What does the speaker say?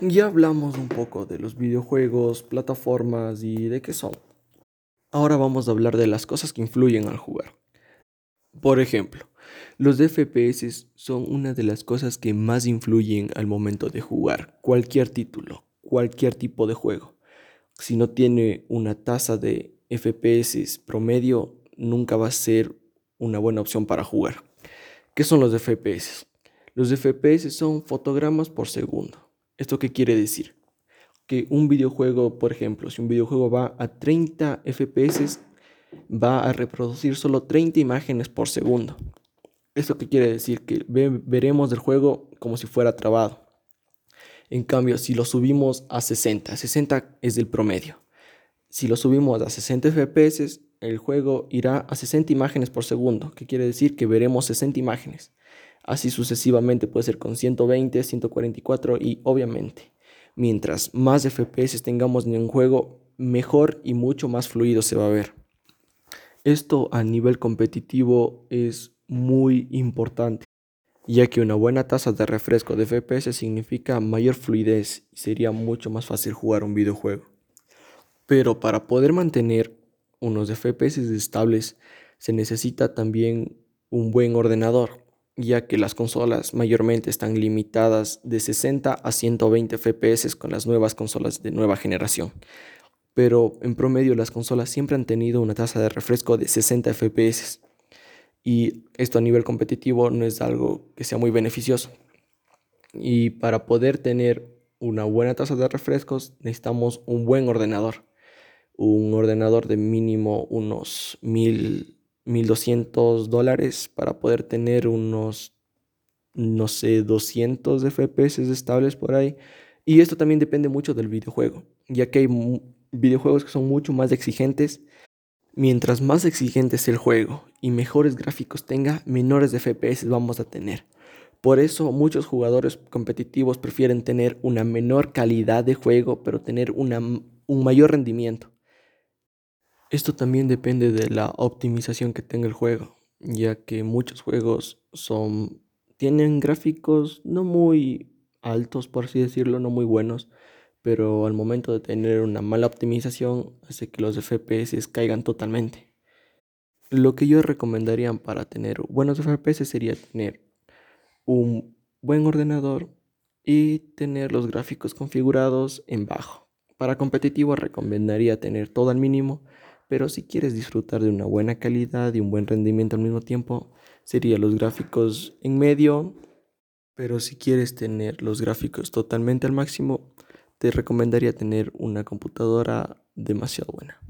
Ya hablamos un poco de los videojuegos, plataformas y de qué son. Ahora vamos a hablar de las cosas que influyen al jugar. Por ejemplo, los FPS son una de las cosas que más influyen al momento de jugar cualquier título, cualquier tipo de juego. Si no tiene una tasa de FPS promedio, nunca va a ser una buena opción para jugar. ¿Qué son los FPS? Los FPS son fotogramas por segundo. ¿Esto qué quiere decir? Que un videojuego, por ejemplo, si un videojuego va a 30 FPS, va a reproducir solo 30 imágenes por segundo. ¿Esto qué quiere decir? Que veremos el juego como si fuera trabado. En cambio, si lo subimos a 60, 60 es el promedio. Si lo subimos a 60 FPS, el juego irá a 60 imágenes por segundo, que quiere decir que veremos 60 imágenes. Así sucesivamente puede ser con 120, 144 y obviamente, mientras más FPS tengamos en un juego, mejor y mucho más fluido se va a ver. Esto a nivel competitivo es muy importante, ya que una buena tasa de refresco de FPS significa mayor fluidez y sería mucho más fácil jugar un videojuego. Pero para poder mantener unos FPS estables se necesita también un buen ordenador ya que las consolas mayormente están limitadas de 60 a 120 FPS con las nuevas consolas de nueva generación. Pero en promedio las consolas siempre han tenido una tasa de refresco de 60 FPS. Y esto a nivel competitivo no es algo que sea muy beneficioso. Y para poder tener una buena tasa de refrescos necesitamos un buen ordenador. Un ordenador de mínimo unos 1000 1200 dólares para poder tener unos, no sé, 200 FPS estables por ahí. Y esto también depende mucho del videojuego, ya que hay videojuegos que son mucho más exigentes. Mientras más exigente es el juego y mejores gráficos tenga, menores de FPS vamos a tener. Por eso muchos jugadores competitivos prefieren tener una menor calidad de juego, pero tener una, un mayor rendimiento. Esto también depende de la optimización que tenga el juego, ya que muchos juegos son tienen gráficos no muy altos, por así decirlo, no muy buenos, pero al momento de tener una mala optimización hace que los FPS caigan totalmente. Lo que yo recomendaría para tener buenos FPS sería tener un buen ordenador y tener los gráficos configurados en bajo. Para competitivo recomendaría tener todo al mínimo pero si quieres disfrutar de una buena calidad y un buen rendimiento al mismo tiempo, serían los gráficos en medio. Pero si quieres tener los gráficos totalmente al máximo, te recomendaría tener una computadora demasiado buena.